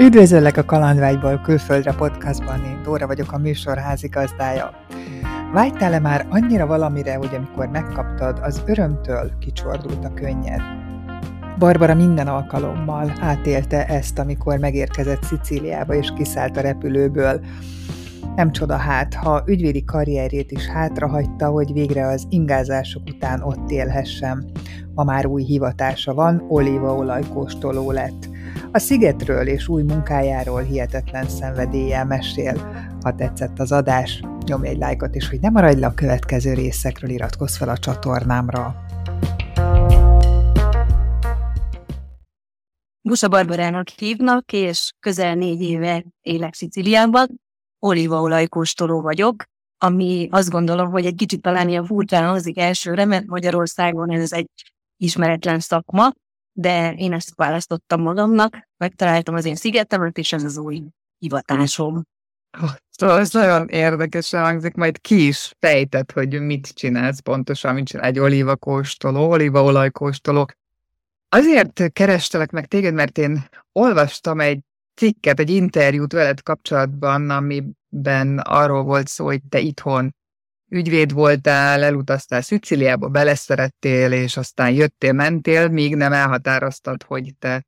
Üdvözöllek a Kalandvágyból külföldre podcastban, én Dóra vagyok a műsor házigazdája. Vágytál-e már annyira valamire, hogy amikor megkaptad, az örömtől kicsordult a könnyed? Barbara minden alkalommal átélte ezt, amikor megérkezett Szicíliába és kiszállt a repülőből. Nem csoda hát, ha ügyvédi karrierjét is hátrahagyta, hogy végre az ingázások után ott élhessem. Ma már új hivatása van, olívaolajkóstoló lett. A szigetről és új munkájáról hihetetlen szenvedéllyel mesél. Ha tetszett az adás, nyomj egy lájkot, és hogy ne maradj le a következő részekről, iratkozz fel a csatornámra. Gusa Barbarának hívnak, és közel négy éve élek Sziciliában. Olívaolajkóstoló vagyok, ami azt gondolom, hogy egy kicsit talán ilyen furcsán hangzik elsőre, mert Magyarországon ez egy ismeretlen szakma, de én ezt választottam magamnak, megtaláltam az én szigetemet, és ez az új hivatásom. Szóval ez nagyon érdekesen hangzik, majd ki is fejtett, hogy mit csinálsz pontosan, mit csinál egy olívakóstoló, olívaolajkóstoló. Azért kerestelek meg téged, mert én olvastam egy cikket, egy interjút veled kapcsolatban, amiben arról volt szó, hogy te itthon ügyvéd voltál, elutaztál Sziciliába, beleszerettél, és aztán jöttél, mentél, míg nem elhatároztad, hogy te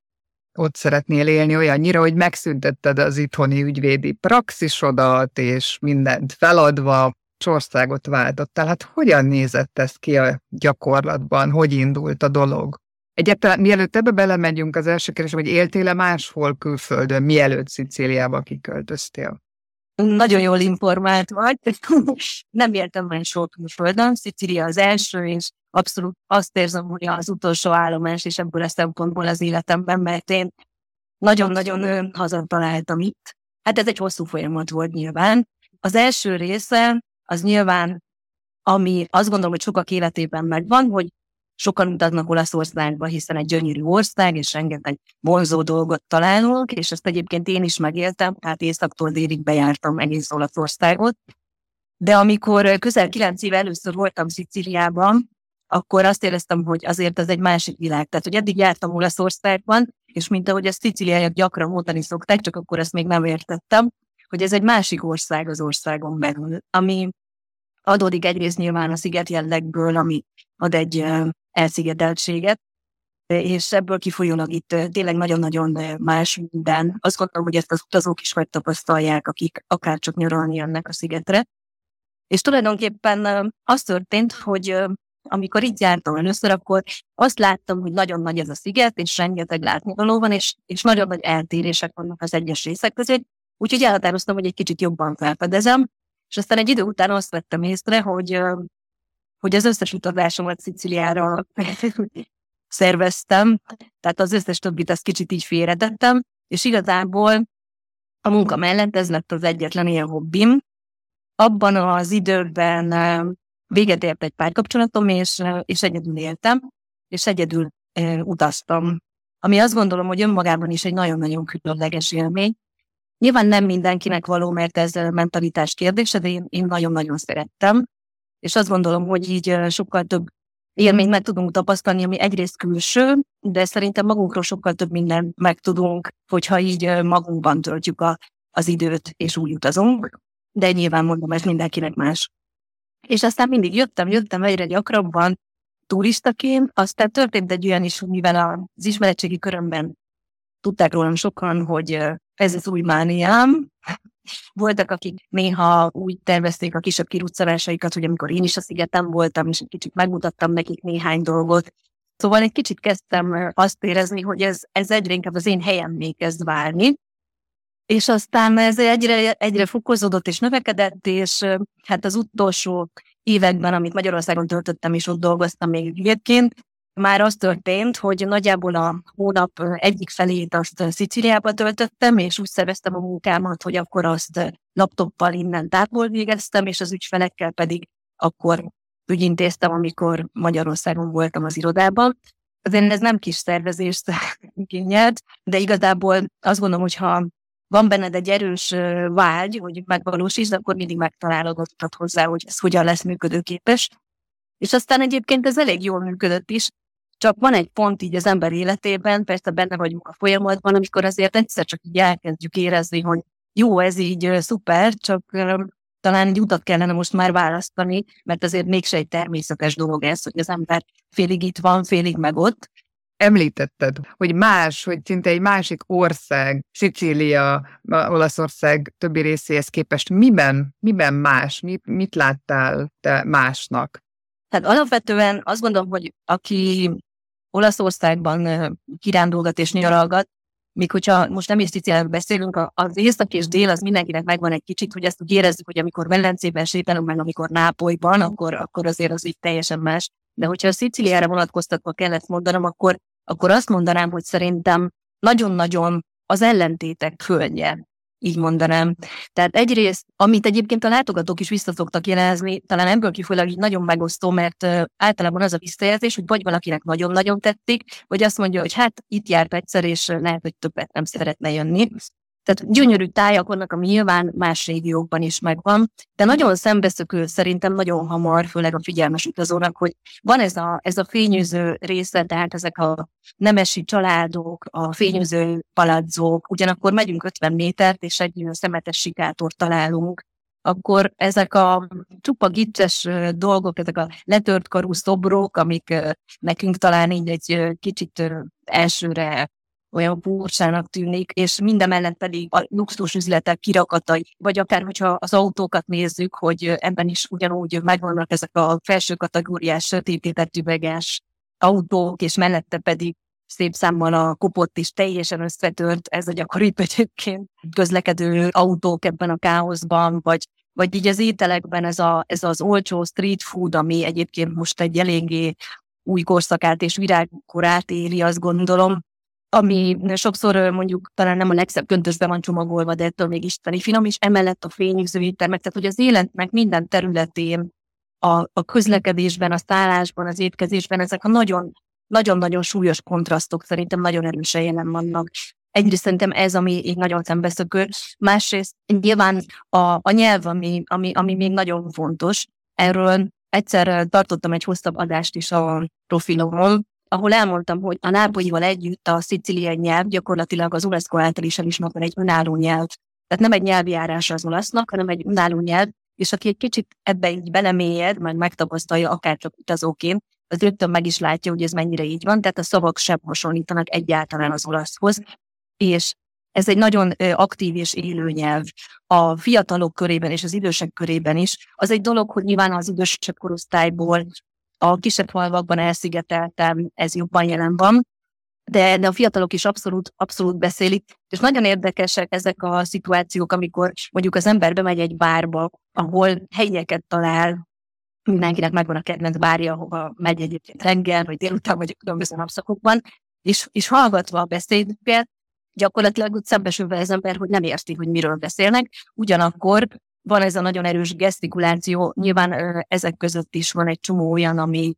ott szeretnél élni olyannyira, hogy megszüntetted az itthoni ügyvédi praxisodat, és mindent feladva, csországot váltottál. Hát hogyan nézett ez ki a gyakorlatban? Hogy indult a dolog? Egyáltalán mielőtt ebbe belemegyünk, az első kérdés, hogy éltél-e máshol külföldön, mielőtt Szicíliába kiköltöztél? Nagyon jól informált vagy. Nem értem máshol külföldön. Szicília az első, és abszolút azt érzem, hogy az utolsó állomás, és ebből a szempontból az életemben, mert én nagyon-nagyon hazataláltam itt. Hát ez egy hosszú folyamat volt nyilván. Az első része az nyilván, ami azt gondolom, hogy sokak életében megvan, hogy sokan utaznak Olaszországba, hiszen egy gyönyörű ország, és rengeteg vonzó dolgot találunk, és ezt egyébként én is megéltem, hát északtól délig bejártam egész Olaszországot. De amikor közel kilenc éve először voltam Szicíliában, akkor azt éreztem, hogy azért ez egy másik világ. Tehát, hogy eddig jártam Olaszországban, és mint ahogy ezt Szicíliaiak gyakran mondani szokták, csak akkor ezt még nem értettem, hogy ez egy másik ország az országon belül, ami adódik egyrészt nyilván a sziget jellegből, ami ad egy elszigeteltséget, és ebből kifolyólag itt tényleg nagyon-nagyon más minden. Azt gondolom, hogy ezt az utazók is megtapasztalják, akik akár csak nyaralni jönnek a szigetre. És tulajdonképpen az történt, hogy amikor itt jártam először, akkor azt láttam, hogy nagyon nagy ez a sziget, és rengeteg látnivaló van, és, és nagyon nagy eltérések vannak az egyes részek között, úgyhogy elhatároztam, hogy egy kicsit jobban felfedezem, és aztán egy idő után azt vettem észre, hogy, hogy az összes utazásomat Sziciliára szerveztem, tehát az összes többit azt kicsit így félretettem, és igazából a munka mellett ez lett az egyetlen ilyen hobbim. Abban az időben véget ért egy párkapcsolatom, és, és egyedül éltem, és egyedül utaztam. Ami azt gondolom, hogy önmagában is egy nagyon-nagyon különleges élmény. Nyilván nem mindenkinek való, mert ez mentalitás kérdése, de én, én nagyon-nagyon szerettem. És azt gondolom, hogy így sokkal több élményt meg tudunk tapasztalni, ami egyrészt külső, de szerintem magunkról sokkal több mindent meg tudunk, hogyha így magunkban töltjük a, az időt, és úgy utazunk. De nyilván mondom, ez mindenkinek más. És aztán mindig jöttem, jöttem egyre gyakrabban turistaként, aztán történt egy olyan is, mivel az ismeretségi körömben tudták rólam sokan, hogy ez az új mániám. Voltak, akik néha úgy tervezték a kisebb kiruccanásaikat, hogy amikor én is a szigetem voltam, és egy kicsit megmutattam nekik néhány dolgot. Szóval egy kicsit kezdtem azt érezni, hogy ez, ez egyre inkább az én még kezd válni. És aztán ez egyre, egyre fokozódott és növekedett, és hát az utolsó években, amit Magyarországon töltöttem, és ott dolgoztam még ügyvédként, már az történt, hogy nagyjából a hónap egyik felét azt Sziciliába töltöttem, és úgy szerveztem a munkámat, hogy akkor azt laptoppal innen távol végeztem, és az ügyfelekkel pedig akkor ügyintéztem, amikor Magyarországon voltam az irodában. Azért ez nem kis szervezést igényelt, de igazából azt gondolom, hogy ha van benned egy erős vágy, hogy megvalósítsd, akkor mindig megtalálod hozzá, hogy ez hogyan lesz működőképes. És aztán egyébként ez elég jól működött is, csak van egy pont így az ember életében, persze benne vagyunk a folyamatban, amikor azért egyszer csak így elkezdjük érezni, hogy jó, ez így szuper, csak talán egy utat kellene most már választani, mert azért mégse egy természetes dolog ez, hogy az ember félig itt van, félig meg ott. Említetted, hogy más, hogy szinte egy másik ország, Szicília, Olaszország többi részéhez képest miben, miben más, mit, mit láttál te másnak? Tehát alapvetően azt gondolom, hogy aki Olaszországban kirándulgat és nyaralgat, még hogyha most nem is Sziciliáról beszélünk, az észak és dél az mindenkinek megvan egy kicsit, hogy ezt úgy érezzük, hogy amikor Velencében sétálunk, meg amikor Nápolyban, akkor, akkor azért az így teljesen más. De hogyha a Sziciliára vonatkoztatva kellett mondanom, akkor, akkor azt mondanám, hogy szerintem nagyon-nagyon az ellentétek földje így mondanám. Tehát egyrészt, amit egyébként a látogatók is visszaszoktak jelezni, talán ebből kifolyólag így nagyon megosztó, mert általában az a visszajelzés, hogy vagy valakinek nagyon-nagyon tették, vagy azt mondja, hogy hát itt járt egyszer, és lehet, hogy többet nem szeretne jönni. Tehát gyönyörű tájak vannak, ami nyilván más régiókban is megvan, de nagyon szembeszökő szerintem nagyon hamar, főleg a figyelmes utazónak, hogy van ez a, ez a fényűző része, tehát ezek a nemesi családok, a fényűző paladzók, ugyanakkor megyünk 50 métert, és egy szemetes sikátort találunk, akkor ezek a csupa gicses dolgok, ezek a letört karú szobrok, amik nekünk talán így egy kicsit elsőre olyan furcsának tűnik, és mindemellett pedig a luxus üzletek kirakatai, vagy akár, hogyha az autókat nézzük, hogy ebben is ugyanúgy megvannak ezek a felső kategóriás, sötétített üveges autók, és mellette pedig szép számmal a kopott is teljesen összetört, ez a gyakori egyébként közlekedő autók ebben a káoszban, vagy, vagy így az ételekben ez, a, ez az olcsó street food, ami egyébként most egy eléggé új korszakát és virágkorát éli, azt gondolom, ami sokszor mondjuk talán nem a legszebb köntösbe van csomagolva, de ettől még isteni finom, és emellett a fényűző éttermek, tehát hogy az életnek minden területén, a, a közlekedésben, a szállásban, az étkezésben ezek a nagyon, nagyon-nagyon súlyos kontrasztok szerintem nagyon erősen jelen vannak. Egyrészt szerintem ez, ami így nagyon szembeszökő, másrészt nyilván a, a nyelv, ami, ami, ami még nagyon fontos. Erről egyszer tartottam egy hosszabb adást is a profilomon, ahol elmondtam, hogy a nápolyival együtt a sziciliai nyelv gyakorlatilag az UNESCO által is elismert egy önálló nyelv. Tehát nem egy nyelvjárás az olasznak, hanem egy önálló nyelv, és aki egy kicsit ebbe így belemélyed, majd megtapasztalja akár csak utazóként, az rögtön meg is látja, hogy ez mennyire így van, tehát a szavak sem hasonlítanak egyáltalán az olaszhoz, és ez egy nagyon aktív és élő nyelv. A fiatalok körében és az idősek körében is. Az egy dolog, hogy nyilván az idősebb korosztályból a kisebb falvakban elszigeteltem, ez jobban jelen van, de, de a fiatalok is abszolút, abszolút beszélik, és nagyon érdekesek ezek a szituációk, amikor mondjuk az ember bemegy egy bárba, ahol helyieket talál, mindenkinek megvan a kedvenc bárja, ahova megy egyébként reggel, vagy délután, vagy a különböző napszakokban, és, és hallgatva a beszédüket, gyakorlatilag ott szembesülve az ember, hogy nem érti, hogy miről beszélnek, ugyanakkor van ez a nagyon erős gesztikuláció, nyilván ezek között is van egy csomó olyan, ami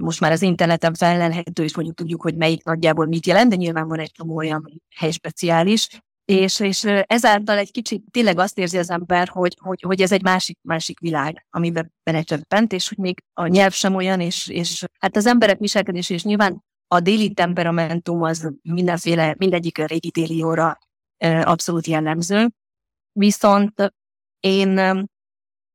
most már az interneten felelhető, és mondjuk tudjuk, hogy melyik nagyjából mit jelent, de nyilván van egy csomó olyan hely speciális, és, és ezáltal egy kicsit tényleg azt érzi az ember, hogy, hogy, hogy ez egy másik, másik világ, amiben belecsöppent, és hogy még a nyelv sem olyan, és, és hát az emberek viselkedés, és nyilván a déli temperamentum az mindenféle, mindegyik régi déli óra abszolút jellemző. Viszont én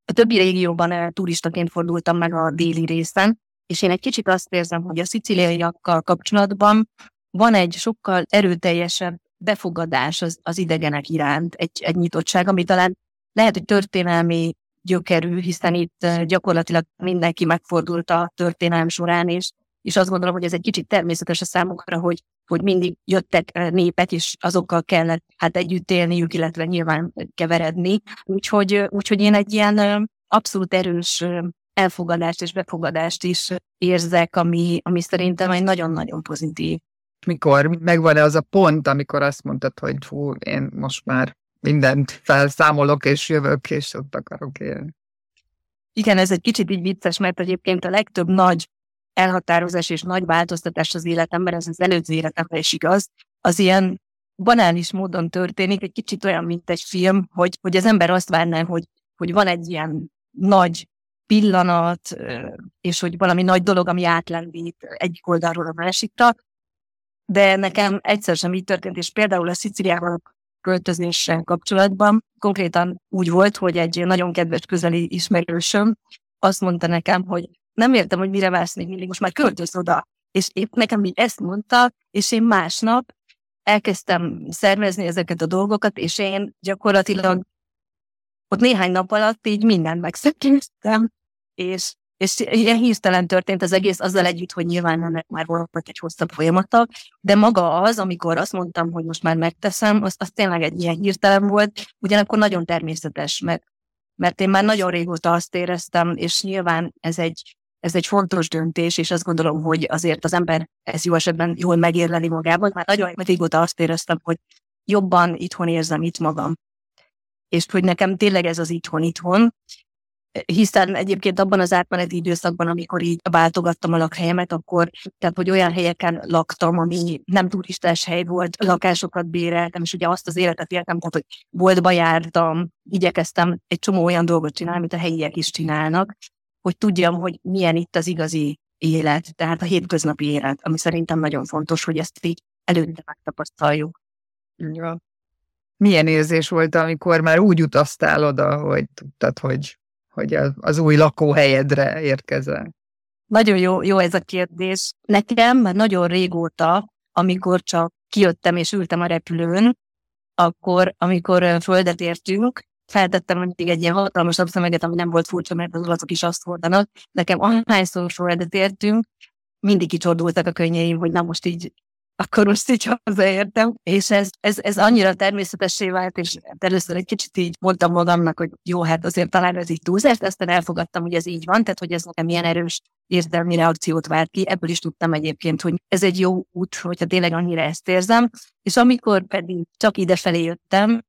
a többi régióban turistaként fordultam meg a déli részen, és én egy kicsit azt érzem, hogy a szicíliaiakkal kapcsolatban van egy sokkal erőteljesebb befogadás az, az idegenek iránt, egy, egy nyitottság, ami talán lehet, hogy történelmi gyökerű, hiszen itt gyakorlatilag mindenki megfordult a történelem során, és, és azt gondolom, hogy ez egy kicsit természetes a számukra, hogy hogy mindig jöttek népek, és azokkal kellett hát együtt élniük, illetve nyilván keveredni. Úgyhogy, úgyhogy én egy ilyen abszolút erős elfogadást és befogadást is érzek, ami, ami szerintem egy nagyon-nagyon pozitív. Mikor megvan-e az a pont, amikor azt mondtad, hogy hú, én most már mindent felszámolok, és jövök, és ott akarok élni. Igen, ez egy kicsit így vicces, mert egyébként a legtöbb nagy elhatározás és nagy változtatás az életemben, ez az előző életemben is igaz, az ilyen banális módon történik, egy kicsit olyan, mint egy film, hogy, hogy az ember azt várná, hogy, hogy van egy ilyen nagy pillanat, és hogy valami nagy dolog, ami átlendít egyik oldalról a másikra, de nekem egyszer sem így történt, és például a Sziciliával költözéssel kapcsolatban konkrétan úgy volt, hogy egy nagyon kedves közeli ismerősöm azt mondta nekem, hogy nem értem, hogy mire vársz még mindig, most már költöz oda. És épp nekem így ezt mondta, és én másnap elkezdtem szervezni ezeket a dolgokat, és én gyakorlatilag ott néhány nap alatt így mindent megszekítettem, és, és ilyen hirtelen történt az egész, azzal együtt, hogy nyilván ennek már volt egy hosszabb folyamata, de maga az, amikor azt mondtam, hogy most már megteszem, az, az tényleg egy ilyen hirtelen volt, ugyanakkor nagyon természetes, mert, mert én már nagyon régóta azt éreztem, és nyilván ez egy, ez egy fontos döntés, és azt gondolom, hogy azért az ember ez jó esetben jól megérleli magában. Már nagyon régóta azt éreztem, hogy jobban itthon érzem itt magam. És hogy nekem tényleg ez az itthon-itthon, hiszen egyébként abban az átmeneti időszakban, amikor így váltogattam a lakhelyemet, akkor, tehát hogy olyan helyeken laktam, ami nem turistás hely volt, lakásokat béreltem, és ugye azt az életet éltem, tehát hogy boltba jártam, igyekeztem egy csomó olyan dolgot csinálni, amit a helyiek is csinálnak, hogy tudjam, hogy milyen itt az igazi élet, tehát a hétköznapi élet, ami szerintem nagyon fontos, hogy ezt így előtte megtapasztaljuk. Ja. Milyen érzés volt, amikor már úgy utaztál oda, hogy tudtad, hogy hogy az új lakóhelyedre érkezel? Nagyon jó, jó ez a kérdés. Nekem már nagyon régóta, amikor csak kijöttem és ültem a repülőn, akkor, amikor földet értünk, feltettem mindig egy ilyen hatalmas napszemeget, ami nem volt furcsa, mert az olaszok is azt hordanak. Nekem ahányszor földet értünk, mindig kicsordultak a könnyeim, hogy na most így akkor most így hazaértem, és ez, ez, ez annyira természetessé vált, és először egy kicsit így mondtam magamnak, hogy jó, hát azért talán ez így túlzás, de aztán elfogadtam, hogy ez így van, tehát hogy ez nekem milyen erős érzelmi reakciót vált ki, ebből is tudtam egyébként, hogy ez egy jó út, hogyha tényleg annyira ezt érzem, és amikor pedig csak idefelé jöttem,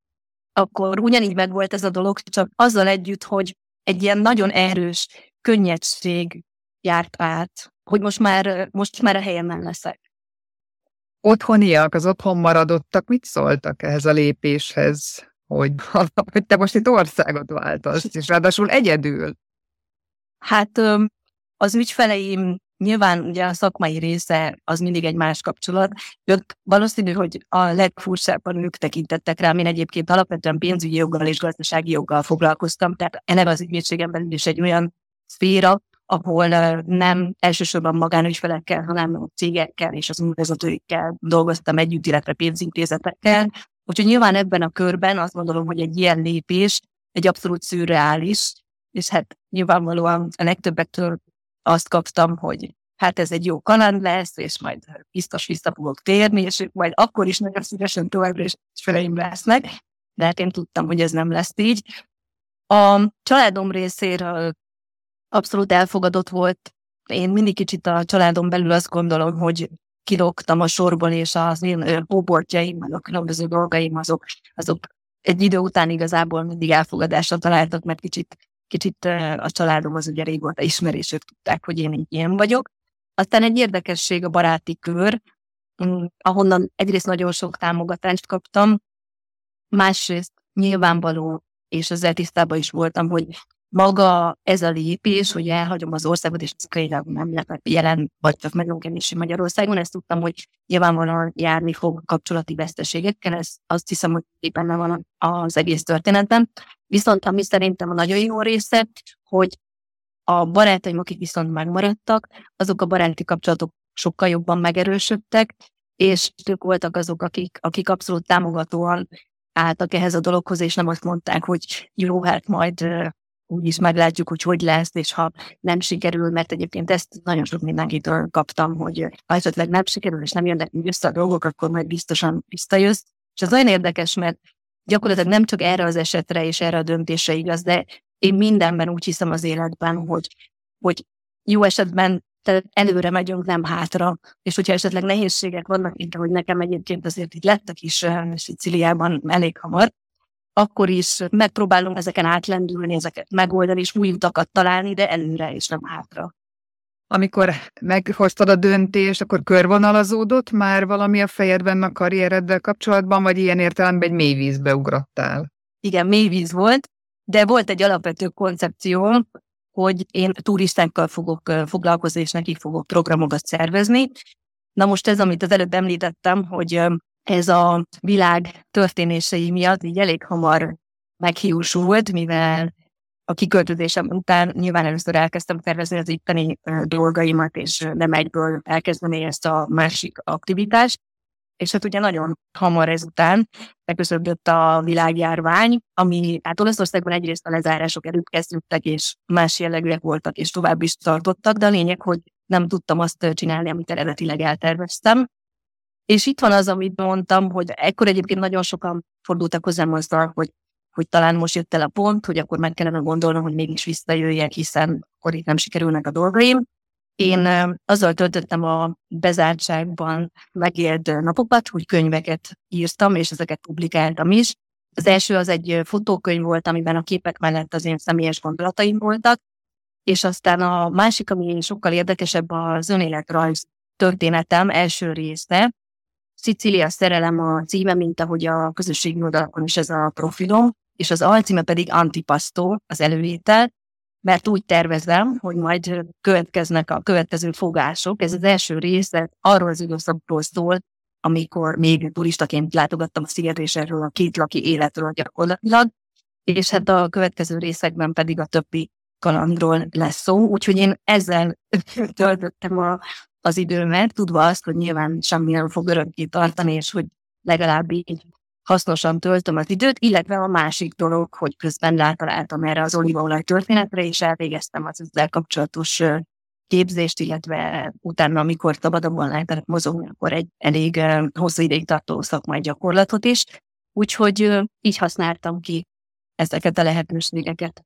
akkor ugyanígy megvolt ez a dolog, csak azzal együtt, hogy egy ilyen nagyon erős könnyedség járt át, hogy most már, most már a helyemen leszek otthoniak, az otthon maradottak mit szóltak ehhez a lépéshez, hogy, hogy te most itt országot váltasz, és ráadásul egyedül? Hát az ügyfeleim nyilván ugye a szakmai része az mindig egy más kapcsolat. Ők valószínű, hogy a legfurcsábban ők tekintettek rám. Én egyébként alapvetően pénzügyi joggal és gazdasági joggal foglalkoztam, tehát ennek az ügyvédségemben is egy olyan szféra, ahol nem elsősorban magánügyfelekkel, hanem cégekkel és az vezetőikkel dolgoztam együtt, illetve pénzintézetekkel. Úgyhogy nyilván ebben a körben azt gondolom, hogy egy ilyen lépés egy abszolút szürreális, és hát nyilvánvalóan a legtöbbektől azt kaptam, hogy hát ez egy jó kaland lesz, és majd biztos vissza fogok térni, és majd akkor is nagyon szívesen továbbra is feleim lesznek, de hát én tudtam, hogy ez nem lesz így. A családom részéről abszolút elfogadott volt. Én mindig kicsit a családon belül azt gondolom, hogy kilógtam a sorból, és az én hóbortjaim, meg a különböző dolgaim, azok, azok egy idő után igazából mindig elfogadásra találtak, mert kicsit, kicsit a családom az ugye régóta ismerésük tudták, hogy én így ilyen vagyok. Aztán egy érdekesség a baráti kör, mm, ahonnan egyrészt nagyon sok támogatást kaptam, másrészt nyilvánvaló, és ezzel tisztában is voltam, hogy maga ez a lépés, hogy elhagyom az országot, és tényleg nem jelen, vagy csak megjelenni Magyarországon, ezt tudtam, hogy nyilvánvalóan járni fog kapcsolati veszteségekkel, ez azt hiszem, hogy éppen van az egész történetben. Viszont ami szerintem a nagyon jó része, hogy a barátaim, akik viszont megmaradtak, azok a baráti kapcsolatok sokkal jobban megerősödtek, és ők voltak azok, akik, akik abszolút támogatóan álltak ehhez a dologhoz, és nem azt mondták, hogy jó, hát majd úgyis meglátjuk, hogy hogy lesz, és ha nem sikerül, mert egyébként ezt nagyon sok mindenkitől kaptam, hogy ha esetleg nem sikerül, és nem jönnek össze a dolgok, akkor majd biztosan visszajössz. És ez olyan érdekes, mert gyakorlatilag nem csak erre az esetre és erre a döntésre igaz, de én mindenben úgy hiszem az életben, hogy, hogy jó esetben tehát előre megyünk, nem hátra, és hogyha esetleg nehézségek vannak, mint ahogy nekem egyébként azért így lettek is uh, Sziciliában elég hamar, akkor is megpróbálunk ezeken átlendülni, ezeket megoldani, és új utakat találni, de előre és nem hátra. Amikor meghoztad a döntést, akkor körvonalazódott már valami a fejedben a karriereddel kapcsolatban, vagy ilyen értelemben egy mély vízbe ugrottál? Igen, mély víz volt, de volt egy alapvető koncepció, hogy én turistákkal fogok foglalkozni, és nekik fogok programokat szervezni. Na most ez, amit az előbb említettem, hogy ez a világ történései miatt így elég hamar meghiúsult, mivel a kiköltözésem után nyilván először elkezdtem tervezni az itteni dolgaimat, és nem egyből elkezdeni ezt a másik aktivitást. És hát ugye nagyon hamar ezután megköszöntött a világjárvány, ami hát Olaszországban egyrészt a lezárások előtt kezdődtek, és más jellegűek voltak, és tovább is tartottak, de a lényeg, hogy nem tudtam azt csinálni, amit eredetileg elterveztem. És itt van az, amit mondtam, hogy ekkor egyébként nagyon sokan fordultak hozzám azzal, hogy, hogy talán most jött el a pont, hogy akkor meg kellene gondolnom, hogy mégis visszajöjjek, hiszen akkor itt nem sikerülnek a dolgaim. Én azzal töltöttem a bezártságban megélt napokat, hogy könyveket írtam, és ezeket publikáltam is. Az első az egy fotókönyv volt, amiben a képek mellett az én személyes gondolataim voltak, és aztán a másik, ami sokkal érdekesebb, az önéletrajz történetem első része. Szicília szerelem a címe, mint ahogy a közösségi oldalakon is ez a profilom, és az alcíme pedig Antipasztó, az előétel, mert úgy tervezem, hogy majd következnek a következő fogások. Ez az első része arról az időszakról szól, amikor még turistaként látogattam a sziget, és erről a két laki életről gyakorlatilag, és hát a következő részekben pedig a többi kalandról lesz szó, úgyhogy én ezzel töltöttem a, az időmet, tudva azt, hogy nyilván semmi nem fog örökké tartani, és hogy legalább így hasznosan töltöm az időt, illetve a másik dolog, hogy közben rátaláltam erre az olívaolaj történetre, és elvégeztem az ezzel kapcsolatos képzést, illetve utána, amikor szabadabban lehetett mozogni, akkor egy elég hosszú ideig tartó szakmai gyakorlatot is. Úgyhogy így használtam ki ezeket a lehetőségeket.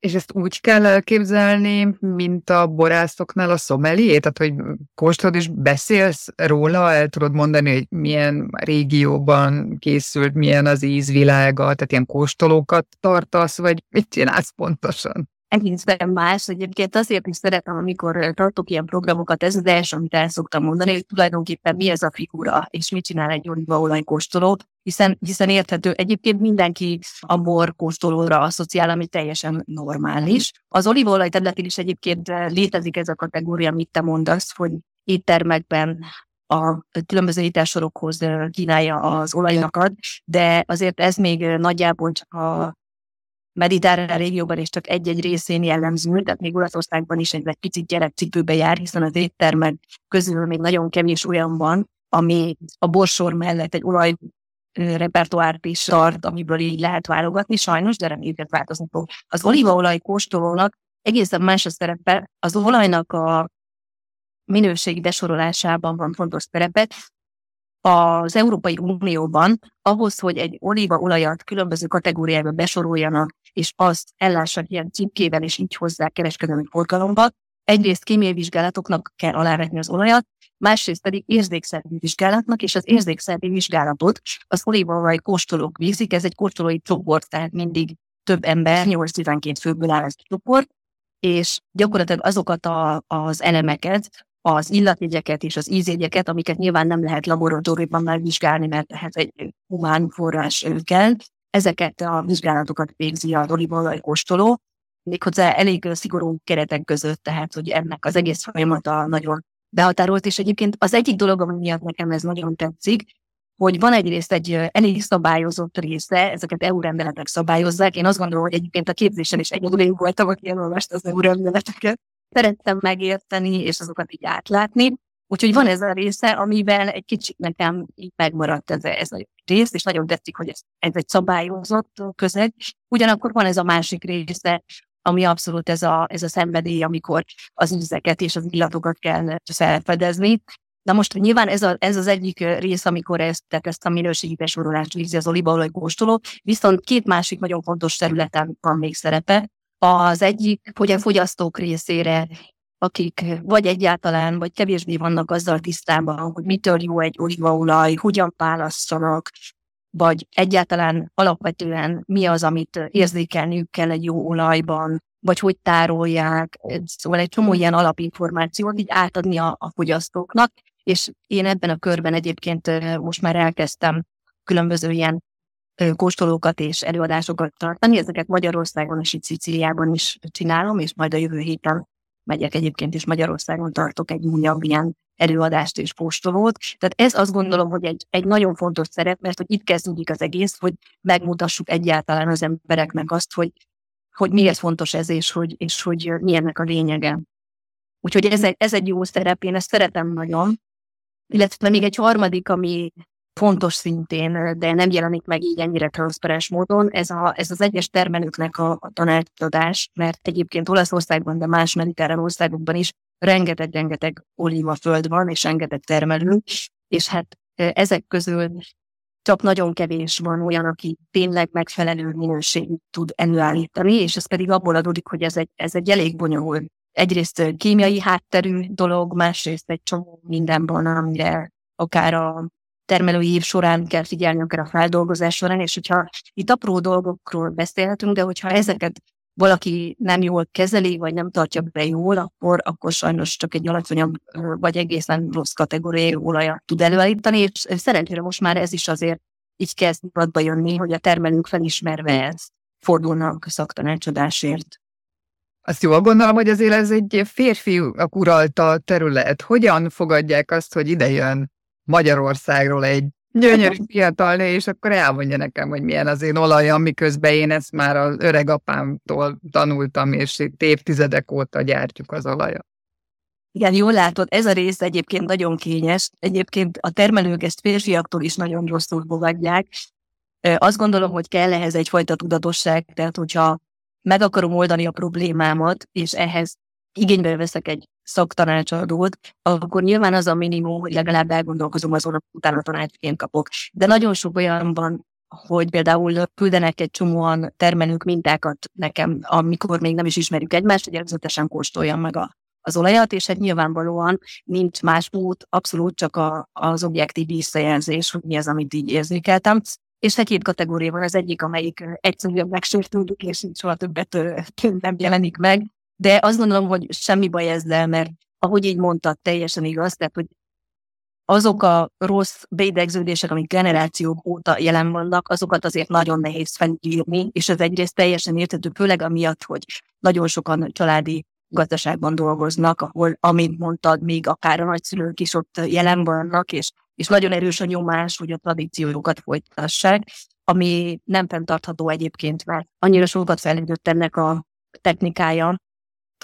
És ezt úgy kell elképzelni, mint a borászoknál a szomelié? Tehát, hogy kóstolod és beszélsz róla, el tudod mondani, hogy milyen régióban készült, milyen az ízvilága, tehát ilyen kóstolókat tartasz, vagy mit csinálsz pontosan? Egészen más. Egyébként azért is szeretem, amikor tartok ilyen programokat, ez az első, amit el szoktam mondani, hogy tulajdonképpen mi ez a figura, és mit csinál egy olívaolaj kóstoló, hiszen, hiszen érthető, egyébként mindenki a bor kóstolóra asszociál, ami teljesen normális. Az olívaolaj területén is egyébként létezik ez a kategória, amit te mondasz, hogy éttermekben a különböző ételsorokhoz kínálja az olajokat, de azért ez még nagyjából csak a mediterrán régióban és csak egy-egy részén jellemző, tehát még Olaszországban is egy, egy picit gyerekcipőbe jár, hiszen az éttermek közül még nagyon kevés olyan van, ami a borsor mellett egy olaj repertoárt is tart, amiből így lehet válogatni, sajnos, de reméljük, változni fog. Az olívaolaj kóstolónak egészen más a szerepe, az olajnak a minőségi besorolásában van fontos szerepe, az Európai Unióban ahhoz, hogy egy olívaolajat különböző kategóriába besoroljanak, és azt ellássák ilyen címkével, és így hozzák kereskedelmi forgalomba, egyrészt kémiai vizsgálatoknak kell alávetni az olajat, másrészt pedig érzékszervi vizsgálatnak, és az érzékszervi vizsgálatot az olívaolaj kóstolók végzik, ez egy kóstolói csoport, tehát mindig több ember, 8-12 főből áll ez a csoport, és gyakorlatilag azokat a, az elemeket, az illatjegyeket és az ízjegyeket, amiket nyilván nem lehet laboratóriumban megvizsgálni, mert ehhez egy humán forrás kell. Ezeket a vizsgálatokat végzi a olívaolaj kóstoló, méghozzá elég szigorú keretek között, tehát hogy ennek az egész folyamata nagyon behatárolt, és egyébként az egyik dolog, ami miatt nekem ez nagyon tetszik, hogy van egyrészt egy elég szabályozott része, ezeket EU rendeletek szabályozzák. Én azt gondolom, hogy egyébként a képzésen is egyedül én voltam, aki elolvasta az EU rendeleteket szerettem megérteni, és azokat így átlátni. Úgyhogy van ez a része, amiben egy kicsit nekem így megmaradt ez ez a rész, és nagyon tetszik, hogy ez, ez egy szabályozott közeg. Ugyanakkor van ez a másik része, ami abszolút ez a, ez a szenvedély, amikor az ízeket és az illatokat kell felfedezni. Na most nyilván ez, a, ez az egyik rész, amikor ezt, ezt a minőségi besorolást vízi az olívaolaj kóstoló, viszont két másik nagyon fontos területen van még szerepe. Az egyik, hogy a fogyasztók részére, akik vagy egyáltalán, vagy kevésbé vannak azzal tisztában, hogy mitől jó egy olívaolaj, hogyan válasszanak, vagy egyáltalán alapvetően mi az, amit érzékelniük kell egy jó olajban, vagy hogy tárolják, szóval egy csomó ilyen alapinformációt így átadni a, a fogyasztóknak, és én ebben a körben egyébként most már elkezdtem különböző ilyen kóstolókat és előadásokat tartani. Ezeket Magyarországon és itt Szicíliában is csinálom, és majd a jövő héten megyek egyébként is Magyarországon tartok egy újabb ilyen előadást és kóstolót. Tehát ez azt gondolom, hogy egy, egy nagyon fontos szerep, mert hogy itt kezdődik az egész, hogy megmutassuk egyáltalán az embereknek azt, hogy, hogy miért fontos ez, és hogy, és hogy milyennek a lényege. Úgyhogy ez egy, ez egy jó szerep, én ezt szeretem nagyon. Illetve még egy harmadik, ami fontos szintén, de nem jelenik meg így ennyire transzparens módon, ez, a, ez az egyes termelőknek a, a tanácsadás, mert egyébként Olaszországban, de más mediterrán országokban is rengeteg-rengeteg olívaföld van, és rengeteg termelő, és hát ezek közül csak nagyon kevés van olyan, aki tényleg megfelelő minőségű tud előállítani, és ez pedig abból adódik, hogy ez egy, ez egy elég bonyolult. Egyrészt kémiai hátterű dolog, másrészt egy csomó minden van, amire akár a termelői év során kell figyelni, akár a feldolgozás során, és hogyha itt apró dolgokról beszélhetünk, de hogyha ezeket valaki nem jól kezeli, vagy nem tartja be jól, akkor, akkor sajnos csak egy alacsonyabb, vagy egészen rossz kategóriai olajat tud előállítani, és szerencsére most már ez is azért így kezd nyugatba jönni, hogy a termelők felismerve ezt fordulnak szaktanácsadásért. Azt jól gondolom, hogy azért ez egy férfi uralta terület. Hogyan fogadják azt, hogy ide jön Magyarországról egy gyönyörű fiatal nő, és akkor elmondja nekem, hogy milyen az én olajam, miközben én ezt már az öreg apámtól tanultam, és itt évtizedek óta gyártjuk az olajat. Igen, jól látod, ez a rész egyébként nagyon kényes. Egyébként a termelők ezt férfiaktól is nagyon rosszul fogadják. Azt gondolom, hogy kell ehhez egyfajta tudatosság, tehát hogyha meg akarom oldani a problémámat, és ehhez igénybe veszek egy szaktanácsadót, akkor nyilván az a minimum, hogy legalább elgondolkozom azon, hogy utána tanácsként kapok. De nagyon sok olyan van, hogy például küldenek egy csomóan termelők mintákat nekem, amikor még nem is ismerjük egymást, hogy előzetesen kóstoljam meg a, az olajat, és hát nyilvánvalóan nincs más út, abszolút csak a, az objektív visszajelzés, hogy mi az, amit így érzékeltem. És egy két kategória van, az egyik, amelyik egyszerűen megsértődik, és soha többet nem jelenik meg, de azt gondolom, hogy semmi baj ezzel, mert ahogy így mondtad, teljesen igaz, tehát, hogy azok a rossz beidegződések, amik generációk óta jelen vannak, azokat azért nagyon nehéz felírni, és ez egyrészt teljesen értető, főleg amiatt, hogy nagyon sokan családi gazdaságban dolgoznak, ahol, amint mondtad, még akár a nagyszülők is ott jelen vannak, és, és nagyon erős a nyomás, hogy a tradíciókat folytassák, ami nem fenntartható egyébként, mert annyira sokat fejlődött ennek a technikája,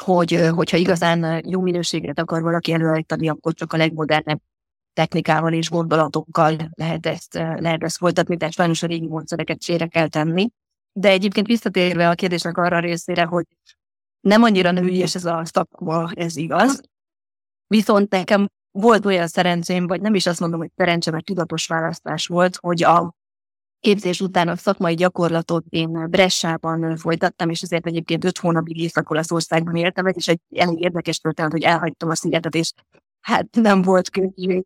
hogy hogyha igazán jó minőséget akar valaki előállítani, akkor csak a legmodernebb technikával és gondolatokkal lehet ezt, lehet ezt folytatni, tehát sajnos a régi módszereket sére kell tenni. De egyébként visszatérve a kérdésnek arra a részére, hogy nem annyira nőies ez a szakma, ez igaz. Viszont nekem volt olyan szerencsém, vagy nem is azt mondom, hogy szerencsém, mert tudatos választás volt, hogy a képzés után a szakmai gyakorlatot én Bressában folytattam, és ezért egyébként öt hónapig Észak-Olaszországban éltem, és egy elég érdekes történet, hogy elhagytam a szigetet, és hát nem volt könnyű,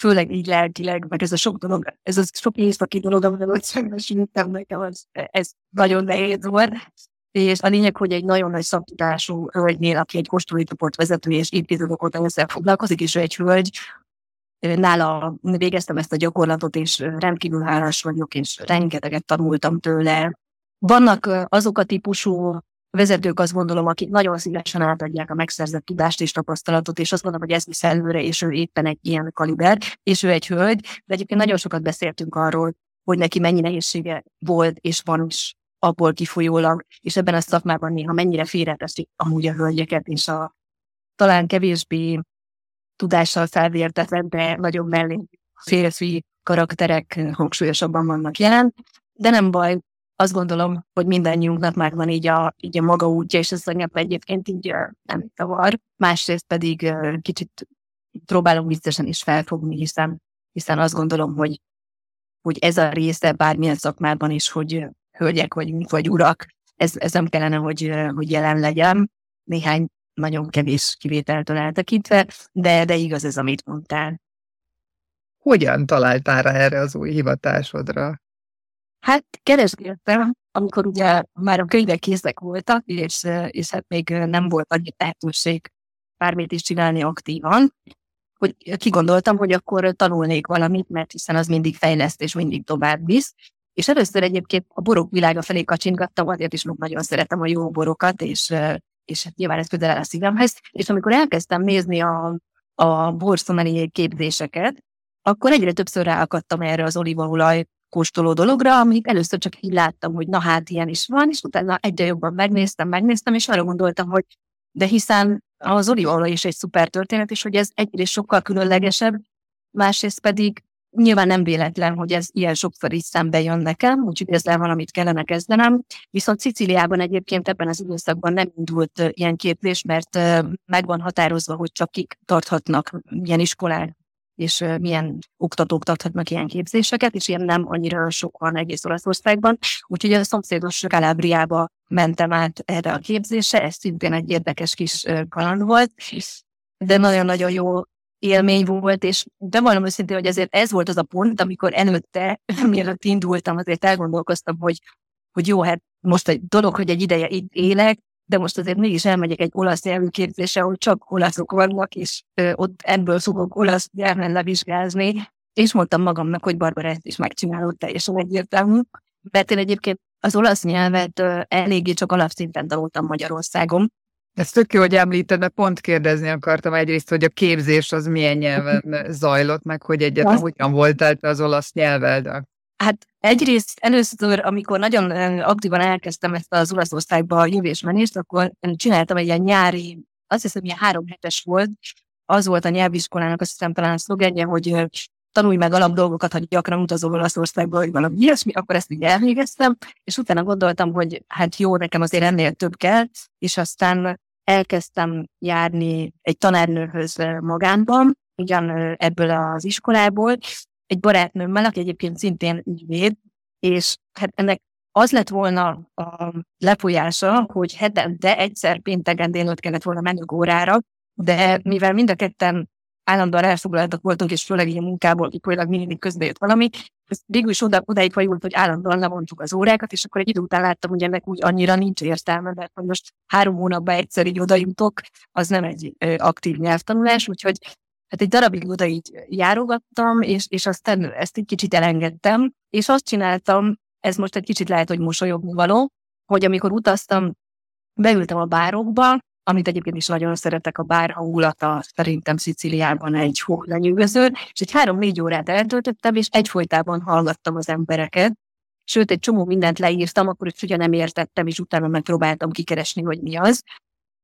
főleg így lelkileg, meg ez a sok dolog, ez a sok északi dolog, amivel ott szembesültem nekem, az, ez nagyon nehéz volt. És a lényeg, hogy egy nagyon nagy szaktudású hölgynél, aki egy kóstolócsoport vezető és évtizedek óta ezzel foglalkozik, és ő egy hölgy, nála végeztem ezt a gyakorlatot, és rendkívül hálás vagyok, és rengeteget tanultam tőle. Vannak azok a típusú vezetők, azt gondolom, akik nagyon szívesen átadják a megszerzett tudást és tapasztalatot, és azt gondolom, hogy ez visz előre, és ő éppen egy ilyen kaliber, és ő egy hölgy, de egyébként nagyon sokat beszéltünk arról, hogy neki mennyi nehézsége volt, és van is abból kifolyólag, és ebben a szakmában néha mennyire félreteszik amúgy a hölgyeket, és a talán kevésbé tudással felvértetlen, de nagyon mellé férfi karakterek hangsúlyosabban vannak jelen, de nem baj, azt gondolom, hogy mindannyiunknak már van így a, így a maga útja, és ez anyag egyébként így nem tavar. Másrészt pedig kicsit próbálom biztosan is felfogni, hiszen, hiszen azt gondolom, hogy, hogy ez a része bármilyen szakmában is, hogy hölgyek vagyunk, vagy urak, ez, ez nem kellene, hogy, hogy jelen legyen. Néhány nagyon kevés kivételtől eltekintve, de, de igaz ez, amit mondtál. Hogyan találtál rá erre az új hivatásodra? Hát keresgéltem, amikor ugye már a könyvek készek voltak, és, és hát még nem volt annyi lehetőség bármit is csinálni aktívan, hogy kigondoltam, hogy akkor tanulnék valamit, mert hiszen az mindig fejleszt és mindig tovább visz. És először egyébként a borok világa felé kacsingattam, azért is nagyon szeretem a jó borokat, és, és hát nyilván ez közel a szívemhez. És amikor elkezdtem nézni a, a borszomelié képzéseket, akkor egyre többször ráakadtam erre az olívaolaj kóstoló dologra, amíg először csak így láttam, hogy na hát ilyen is van, és utána egyre jobban megnéztem, megnéztem, és arra gondoltam, hogy de hiszen az olívaolaj is egy szuper történet, és hogy ez egyrészt sokkal különlegesebb, másrészt pedig nyilván nem véletlen, hogy ez ilyen sokszor is szembe jön nekem, úgyhogy ezzel valamit kellene kezdenem. Viszont Szicíliában egyébként ebben az időszakban nem indult ilyen képzés, mert meg van határozva, hogy csak kik tarthatnak ilyen iskolát és milyen oktatók tarthatnak ilyen képzéseket, és ilyen nem annyira sok van egész Olaszországban. Úgyhogy a szomszédos Kalábriába mentem át erre a képzésre, ez szintén egy érdekes kis kaland volt, de nagyon-nagyon jó élmény volt, és de valami őszintén, hogy ezért ez volt az a pont, amikor előtte, mielőtt indultam, azért elgondolkoztam, hogy, hogy jó, hát most egy dolog, hogy egy ideje itt élek, de most azért mégis elmegyek egy olasz nyelvű képzésre, ahol csak olaszok vannak, és ö, ott ebből fogok olasz nyelven levizsgázni, és mondtam magamnak, hogy Barbara ezt is megcsinálod teljesen egyértelmű. Mert én egyébként az olasz nyelvet ö, eléggé csak alapszinten tanultam Magyarországon, ez tök jó, hogy említed, mert pont kérdezni akartam egyrészt, hogy a képzés az milyen nyelven zajlott, meg hogy egyáltalán hogyan voltál te az olasz nyelved. Hát egyrészt először, amikor nagyon aktívan elkezdtem ezt az Olaszországba jövésmenést, akkor csináltam egy ilyen nyári, azt hiszem, ilyen három hetes volt, az volt a nyelviskolának, azt hiszem talán a szlogenje, hogy tanulj meg alap dolgokat, ha gyakran utazol Olaszországba, hogy valami ilyesmi, akkor ezt így elvégeztem, és utána gondoltam, hogy hát jó, nekem azért ennél több kell, és aztán elkezdtem járni egy tanárnőhöz magánban, ugyan ebből az iskolából, egy barátnőmmel, aki egyébként szintén ügyvéd, és hát ennek az lett volna a lefolyása, hogy hetente egyszer pénteken délőtt kellett volna menni órára, de mivel mind a ketten állandóan elfoglaltak voltunk, és főleg ilyen munkából kifolyólag mindig közbe jött valami, ez végül is oda, odáig fajult, hogy állandóan levontuk az órákat, és akkor egy idő után láttam, hogy ennek úgy annyira nincs értelme, mert hogy most három hónapban egyszer így oda jutok, az nem egy ö, aktív nyelvtanulás, úgyhogy hát egy darabig oda így járogattam, és, és aztán ezt egy kicsit elengedtem, és azt csináltam, ez most egy kicsit lehet, hogy mosolyogni való, hogy amikor utaztam, beültem a bárokba, amit egyébként is nagyon szeretek, a bár hangulata szerintem Sziciliában egy hó lenyűgöző, és egy három-négy órát eltöltöttem, és egyfolytában hallgattam az embereket, sőt, egy csomó mindent leírtam, akkor is ugye nem értettem, és utána megpróbáltam kikeresni, hogy mi az.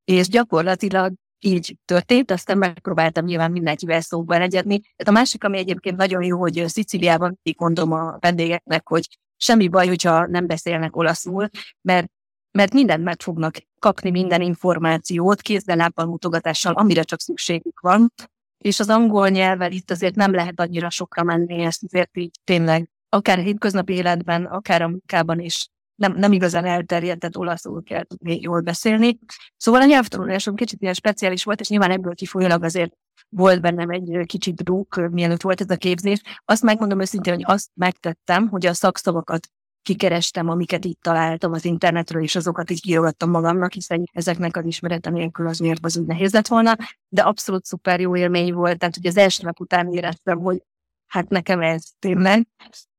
És gyakorlatilag így történt, aztán megpróbáltam nyilván mindenkivel szóban egyedni. A másik, ami egyébként nagyon jó, hogy Sziciliában így mondom a vendégeknek, hogy semmi baj, hogyha nem beszélnek olaszul, mert mert mindent meg fognak kapni, minden információt kézzel-lábbal mutogatással, amire csak szükségük van. És az angol nyelvvel itt azért nem lehet annyira sokra menni, ezt azért így tényleg akár a hétköznapi életben, akár a munkában is nem, nem igazán elterjedt, tehát olaszul kell tudni jól beszélni. Szóval a nyelvtanulásom kicsit ilyen speciális volt, és nyilván ebből kifolyólag azért volt bennem egy kicsit druk, mielőtt volt ez a képzés. Azt megmondom őszintén, hogy azt megtettem, hogy a szakszavakat kikerestem, amiket itt találtam az internetről, és azokat így kirogattam magamnak, hiszen ezeknek az ismerete nélkül az miért az úgy nehéz lett volna, de abszolút szuper jó élmény volt, tehát hogy az első nap után éreztem, hogy hát nekem ez tényleg,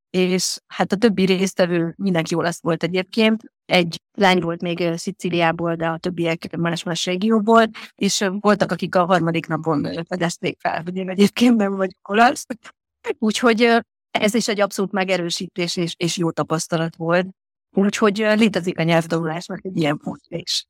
és hát a többi résztvevő mindenki jól azt volt egyébként. Egy lány volt még Szicíliából, de a többiek más-más régióból, és voltak, akik a harmadik napon fedezték fel, hogy én egyébként nem vagyok olasz. Úgyhogy ez is egy abszolút megerősítés és, és jó tapasztalat volt. Úgyhogy létezik a nyelvtanulásnak egy ilyen pontja is.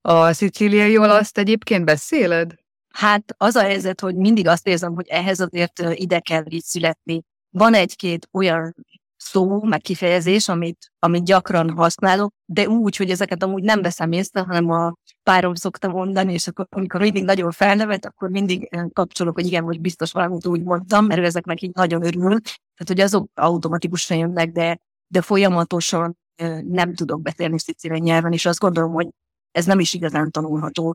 A szicíliai olaszt egyébként beszéled? Hát az a helyzet, hogy mindig azt érzem, hogy ehhez azért ide kell így születni. Van egy-két olyan szó, meg kifejezés, amit, amit gyakran használok, de úgy, hogy ezeket amúgy nem veszem észre, hanem a párom szokta mondani, és akkor amikor mindig nagyon felnevet, akkor mindig eh, kapcsolok, hogy igen, hogy biztos valamit úgy mondtam, mert ő ezeknek így nagyon örül. Tehát, hogy azok automatikusan jönnek, de, de folyamatosan eh, nem tudok beszélni szicíliai nyelven, és azt gondolom, hogy ez nem is igazán tanulható.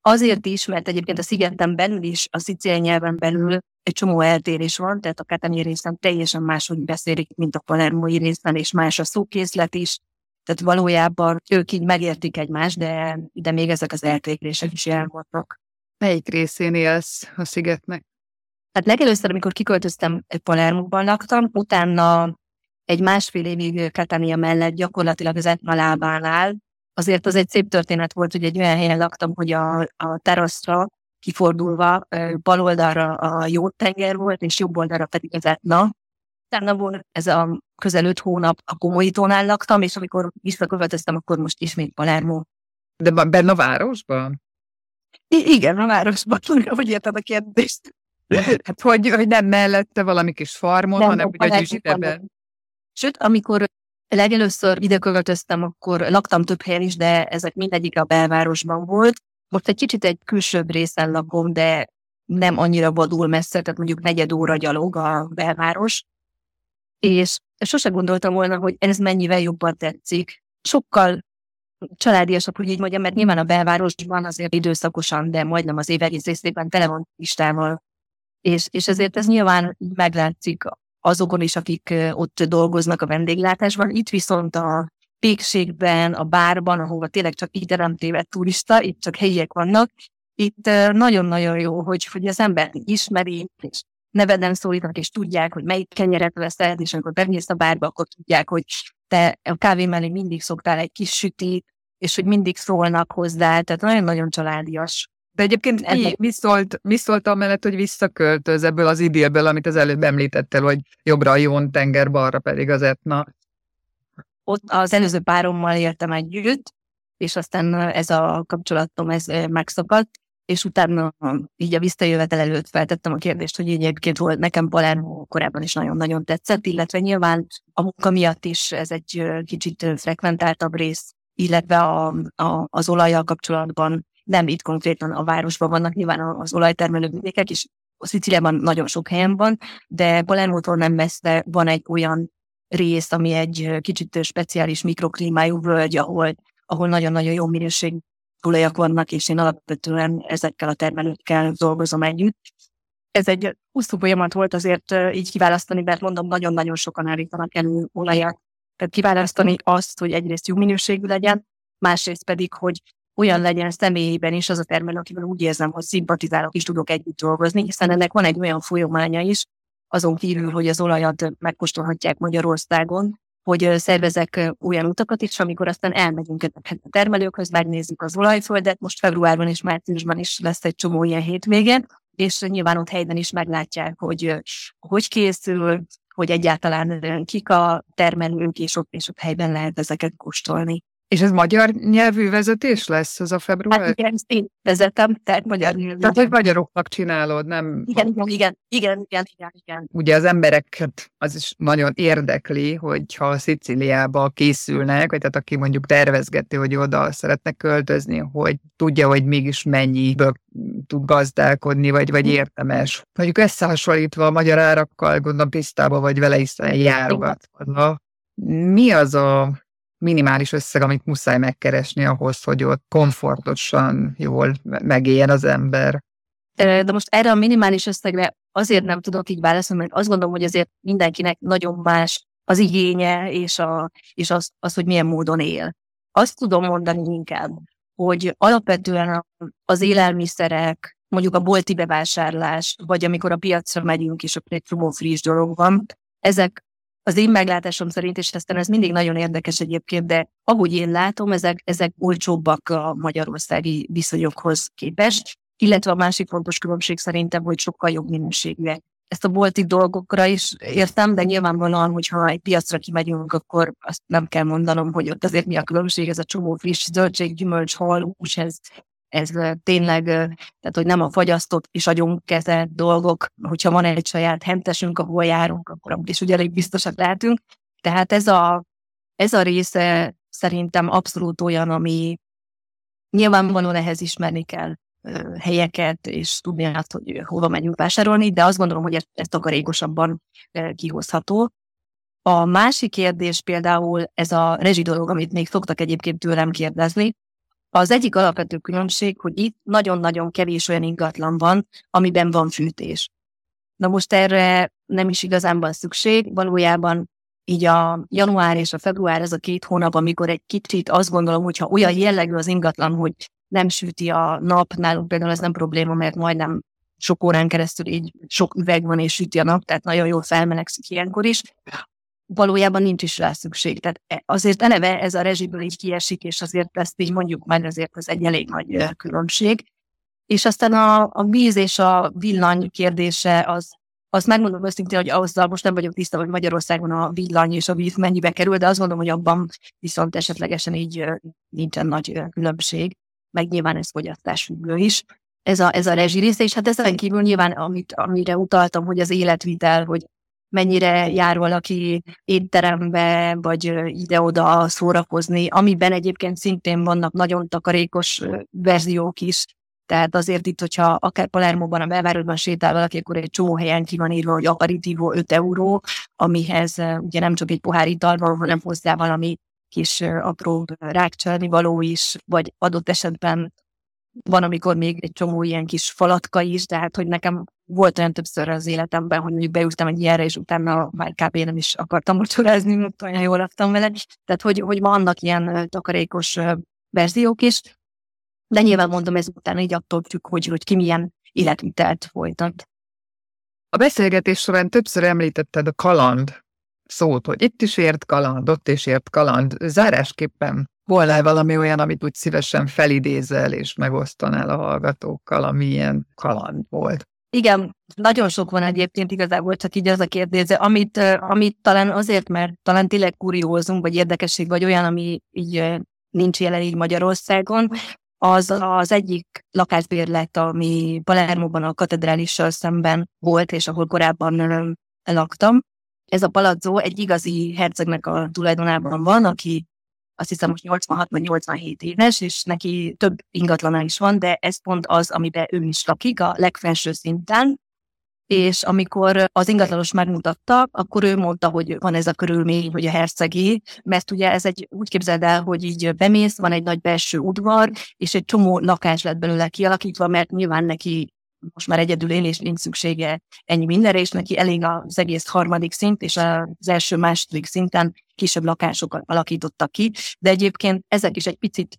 Azért is, mert egyébként a szigeten belül is, a szicíliai nyelven belül egy csomó eltérés van, tehát a katani részen teljesen máshogy beszélik, mint a palermói részen, és más a szókészlet is. Tehát valójában ők így megértik egymást, de, de még ezek az eltérések is elmondnak. Melyik részén élsz a szigetnek? Hát legelőször, amikor kiköltöztem, Palermóban laktam, utána egy másfél évig Katania mellett gyakorlatilag az Etna lábánál, azért az egy szép történet volt, hogy egy olyan helyen laktam, hogy a, a teraszra kifordulva bal oldalra a jó tenger volt, és jobb oldalra pedig az Etna. Utána volt ez a közel öt hónap a Komolytónál laktam, és amikor visszaköltöztem, akkor most ismét Palermo. De benne a városban? I- igen, a városban. Hogy érted a kérdést? Hát hogy, hogy nem mellette valami kis farmon, nem, hanem hogy a gyűjtében. Sőt, amikor legelőször ide költöztem, akkor laktam több helyen is, de ezek mindegyik a belvárosban volt. Most egy kicsit egy külsőbb részen lakom, de nem annyira vadul messze, tehát mondjuk negyed óra gyalog a belváros. És sose gondoltam volna, hogy ez mennyivel jobban tetszik. Sokkal családiasabb, hogy így mondjam, mert nyilván a belvárosban azért időszakosan, de majdnem az év egész részében tele van listával. És, és ezért ez nyilván meglátszik azokon is, akik ott dolgoznak a vendéglátásban. Itt viszont a pékségben, a bárban, ahova tényleg csak ide nem téved turista, itt csak helyiek vannak, itt nagyon-nagyon jó, hogy, hogy az ember ismeri, és neveden szólítanak, és tudják, hogy melyik kenyeret veszed, és amikor bemész a bárba, akkor tudják, hogy te a kávé mellé mindig szoktál egy kis sütit, és hogy mindig szólnak hozzá, tehát nagyon-nagyon családias. De egyébként mi, mi, szólt, mi szólt amellett, hogy visszaköltöz ebből az idélből, amit az előbb említettel, hogy jobbra a Jón tenger, balra pedig az Etna? Ott az előző párommal éltem együtt, és aztán ez a kapcsolatom ez megszakadt, és utána így a visszajövetel előtt feltettem a kérdést, hogy egyébként volt nekem Palermo korábban is nagyon-nagyon tetszett, illetve nyilván a munka miatt is ez egy kicsit frekventáltabb rész, illetve a, a, az olajjal kapcsolatban nem itt konkrétan a városban vannak nyilván az olajtermelő vidékek, a Sziciliában nagyon sok helyen van, de Palermo-tól nem messze van egy olyan rész, ami egy kicsit speciális mikroklímájú völgy, ahol, ahol nagyon-nagyon jó minőség tulajak vannak, és én alapvetően ezekkel a termelőkkel dolgozom együtt. Ez egy hosszú folyamat volt azért így kiválasztani, mert mondom, nagyon-nagyon sokan állítanak elő olajat. Tehát kiválasztani azt, hogy egyrészt jó minőségű legyen, másrészt pedig, hogy olyan legyen személyében is az a termelő, akivel úgy érzem, hogy szimpatizálok és tudok együtt dolgozni, hiszen ennek van egy olyan folyamánya is, azon kívül, hogy az olajat megkóstolhatják Magyarországon, hogy szervezek olyan utakat is, amikor aztán elmegyünk a termelőkhöz, megnézzük az olajföldet, most februárban és márciusban is lesz egy csomó ilyen hétvégén, és nyilván ott helyben is meglátják, hogy hogy készül, hogy egyáltalán kik a termelők, és ott, és ott helyben lehet ezeket kóstolni. És ez magyar nyelvű vezetés lesz ez a február? Hát igen, én vezetem, tehát magyar nyelvű. Tehát, hogy magyaroknak csinálod, nem? Igen, igen, igen, igen, igen, igen, igen. Ugye az embereket az is nagyon érdekli, hogyha a Sziciliába készülnek, vagy tehát aki mondjuk tervezgeti, hogy oda szeretnek költözni, hogy tudja, hogy mégis mennyiből tud gazdálkodni, vagy, vagy értemes. Mondjuk összehasonlítva a magyar árakkal, gondolom tisztában vagy vele, hiszen járogatva. Mi az a minimális összeg, amit muszáj megkeresni ahhoz, hogy ott komfortosan jól megéljen az ember. De most erre a minimális összegre azért nem tudok így válaszolni, mert azt gondolom, hogy azért mindenkinek nagyon más az igénye, és, a, és az, az, hogy milyen módon él. Azt tudom mondani inkább, hogy alapvetően az élelmiszerek, mondjuk a bolti bevásárlás, vagy amikor a piacra megyünk, és akkor egy csomó friss dolog van, ezek az én meglátásom szerint, és aztán ez mindig nagyon érdekes egyébként, de ahogy én látom, ezek, ezek olcsóbbak a magyarországi viszonyokhoz képest, illetve a másik fontos különbség szerintem, hogy sokkal jobb minőségűek. Ezt a bolti dolgokra is értem, de nyilvánvalóan, hogyha egy piacra kimegyünk, akkor azt nem kell mondanom, hogy ott azért mi a különbség, ez a csomó friss zöldség, gyümölcs, hal, hús, ez, ez tényleg, tehát hogy nem a fagyasztott és agyonkezelt dolgok, hogyha van egy saját hentesünk, ahol járunk, akkor is ugye elég biztosak lehetünk. Tehát ez a, ez a része szerintem abszolút olyan, ami nyilvánvalóan ehhez ismerni kell helyeket, és tudni azt, hogy hova megyünk vásárolni, de azt gondolom, hogy ez, ez takarékosabban kihozható. A másik kérdés például ez a rezsi dolog, amit még szoktak egyébként tőlem kérdezni, az egyik alapvető különbség, hogy itt nagyon-nagyon kevés olyan ingatlan van, amiben van fűtés. Na most erre nem is igazán van szükség, valójában így a január és a február ez a két hónap, amikor egy kicsit azt gondolom, hogyha olyan jellegű az ingatlan, hogy nem süti a nap, nálunk például ez nem probléma, mert majdnem sok órán keresztül így sok üveg van és süti a nap, tehát nagyon jól felmelegszik ilyenkor is valójában nincs is rá szükség. Tehát e, azért eleve ez a rezsiből így kiesik, és azért ezt így mondjuk majd azért ez egy elég nagy különbség. És aztán a, a víz és a villany kérdése az, azt megmondom őszintén, hogy azzal most nem vagyok tiszta, hogy Magyarországon a villany és a víz mennyibe kerül, de azt gondolom, hogy abban viszont esetlegesen így nincsen nagy különbség, meg nyilván ez fogyasztásfüggő is. Ez a, ez a rezsi része, és hát ezen kívül nyilván, amit, amire utaltam, hogy az életvitel, hogy mennyire jár valaki étterembe, vagy ide-oda szórakozni, amiben egyébként szintén vannak nagyon takarékos verziók is, tehát azért itt, hogyha akár Palermóban, a belvárosban sétál valaki, akkor egy csomó helyen ki van írva, hogy aperitivo 5 euró, amihez ugye nem csak egy pohár ital van, hanem hozzá valami kis apró rákcsalni való is, vagy adott esetben van, amikor még egy csomó ilyen kis falatka is, tehát hogy nekem volt olyan többször az életemben, hogy mondjuk beültem egy ilyenre, és utána már kb. nem is akartam mocsorázni, mert olyan jól laktam vele. Tehát, hogy, hogy vannak ilyen takarékos verziók is, de nyilván mondom, ez utána így attól függ, hogy, hogy ki milyen életvitelt folytat. A beszélgetés során többször említetted a kaland szót, hogy itt is ért kaland, ott is ért kaland. Zárásképpen volna valami olyan, amit úgy szívesen felidézel és megosztanál a hallgatókkal, ami ilyen kaland volt? Igen, nagyon sok van egyébként igazából, csak így az a kérdés, amit, amit talán azért, mert talán tényleg kuriózunk, vagy érdekesség, vagy olyan, ami így nincs jelen így Magyarországon, az az egyik lakásbérlet, ami Palermóban a katedrálissal szemben volt, és ahol korábban laktam. Ez a palazzo egy igazi hercegnek a tulajdonában van, aki azt hiszem most 86 vagy 87 éves, és neki több ingatlana is van, de ez pont az, amiben ő is lakik, a legfelső szinten, és amikor az ingatlanos megmutatta, akkor ő mondta, hogy van ez a körülmény, hogy a hercegi, mert ugye ez egy, úgy képzeld el, hogy így bemész, van egy nagy belső udvar, és egy csomó lakás lett belőle kialakítva, mert nyilván neki most már egyedül él, és nincs szüksége ennyi mindenre, és neki elég az egész harmadik szint, és az első, második szinten kisebb lakásokat alakítottak ki, de egyébként ezek is egy picit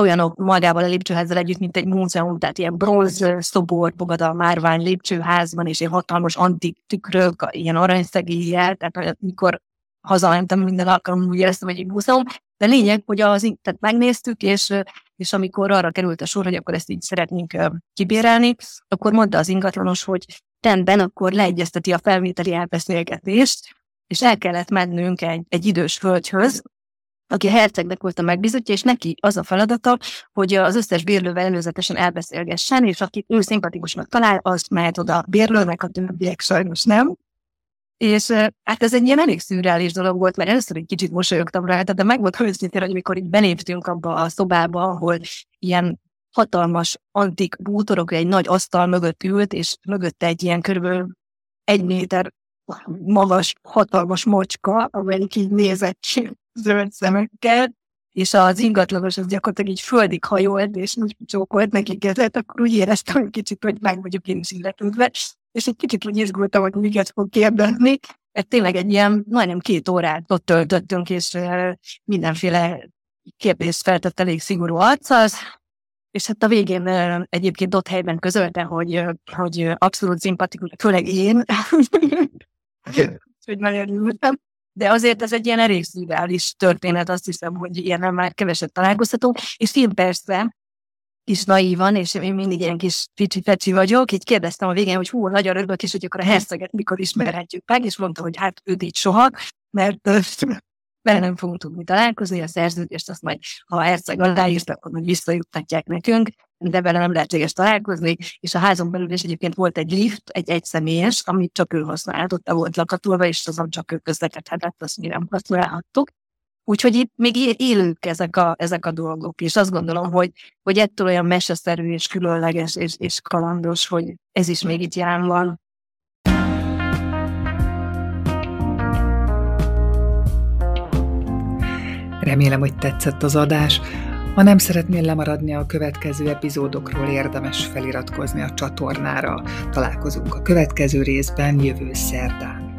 olyanok magával a lépcsőházzal együtt, mint egy múzeum, tehát ilyen bronz szobor fogad a márvány lépcsőházban, és ilyen hatalmas antik tükrök, ilyen aranyszegéllyel, tehát amikor hazamentem minden alkalommal úgy éreztem, hogy egy múzeum, de lényeg, hogy az, tehát megnéztük, és, és amikor arra került a sor, hogy akkor ezt így szeretnénk kibérelni, akkor mondta az ingatlanos, hogy rendben, akkor leegyezteti a felvételi elbeszélgetést, és el kellett mennünk egy, egy idős hölgyhöz, aki a hercegnek volt a megbizotja, és neki az a feladata, hogy az összes bérlővel előzetesen elbeszélgessen, és akit ő szimpatikusnak talál, azt mehet oda a bérlőnek, a többiek sajnos nem. És hát ez egy ilyen elég szürreális dolog volt, mert először egy kicsit mosolyogtam rá, de meg volt őszintén, hogy amikor így beléptünk abba a szobába, ahol ilyen hatalmas antik bútorok egy nagy asztal mögött ült, és mögötte egy ilyen körülbelül egy méter magas, hatalmas mocska, amelyik így nézett zöld szemekkel, és az ingatlanos az gyakorlatilag így földig hajolt, és úgy csókolt neki kezet, akkor úgy éreztem hogy kicsit, hogy meg vagyok én is illetődve, és egy kicsit úgy izgultam, hogy miket fog kérdezni, mert tényleg egy ilyen majdnem két órát ott töltöttünk, és mindenféle kérdést feltett elég szigorú arccal, és hát a végén egyébként ott helyben közölte, hogy, hogy abszolút szimpatikus, főleg én, hogy nagyon örültem. De azért ez egy ilyen elég szürreális történet, azt hiszem, hogy ilyen már keveset találkozhatunk. És én persze kis naívan, és én mindig ilyen kis ficsi-fecsi vagyok, így kérdeztem a végén, hogy hú, nagyon örülök, és hogy akkor a herceget mikor ismerhetjük meg, és mondta, hogy hát őt így soha, mert vele nem fogunk tudni találkozni, a szerződést azt majd, ha a herceg aláírt, akkor majd visszajuttatják nekünk, de vele nem lehetséges találkozni, és a házon belül is egyébként volt egy lift, egy egyszemélyes, amit csak ő használt, ott volt lakatolva, és azon csak ő közlekedhetett, azt mi nem használhattuk. Úgyhogy itt még élők ezek a, ezek a dolgok, és azt gondolom, hogy, hogy ettől olyan meseszerű és különleges és, és kalandos, hogy ez is még itt jelen van. Remélem, hogy tetszett az adás. Ha nem szeretnél lemaradni a következő epizódokról, érdemes feliratkozni a csatornára. Találkozunk a következő részben jövő szerdán.